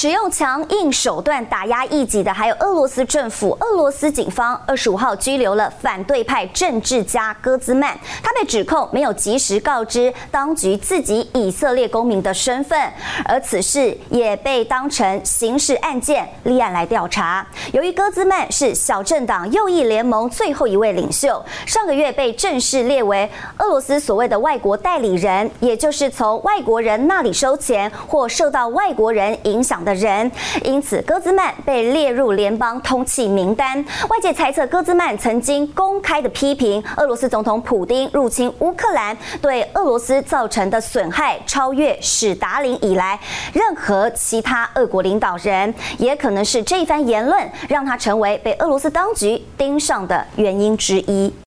使用强硬手段打压异己的，还有俄罗斯政府。俄罗斯警方二十五号拘留了反对派政治家戈兹曼，他被指控没有及时告知当局自己以色列公民的身份，而此事也被当成刑事案件立案来调查。由于戈兹曼是小政党右翼联盟最后一位领袖，上个月被正式列为俄罗斯所谓的外国代理人，也就是从外国人那里收钱或受到外国人影响的人，因此戈兹曼被列入联邦通缉名单。外界猜测，戈兹曼曾经公开的批评俄罗斯总统普丁入侵乌克兰对俄罗斯造成的损害，超越史达林以来任何其他俄国领导人。也可能是这一番言论让他成为被俄罗斯当局盯上的原因之一。